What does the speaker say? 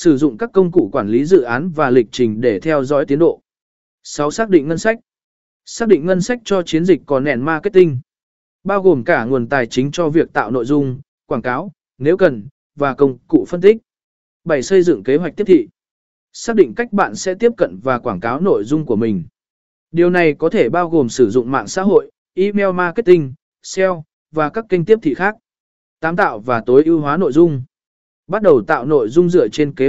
Sử dụng các công cụ quản lý dự án và lịch trình để theo dõi tiến độ. 6. Xác định ngân sách. Xác định ngân sách cho chiến dịch có nền marketing. Bao gồm cả nguồn tài chính cho việc tạo nội dung, quảng cáo, nếu cần, và công cụ phân tích. 7. Xây dựng kế hoạch tiếp thị. Xác định cách bạn sẽ tiếp cận và quảng cáo nội dung của mình. Điều này có thể bao gồm sử dụng mạng xã hội, email marketing, SEO, và các kênh tiếp thị khác. 8. Tạo và tối ưu hóa nội dung. Bắt đầu tạo nội dung dựa trên kế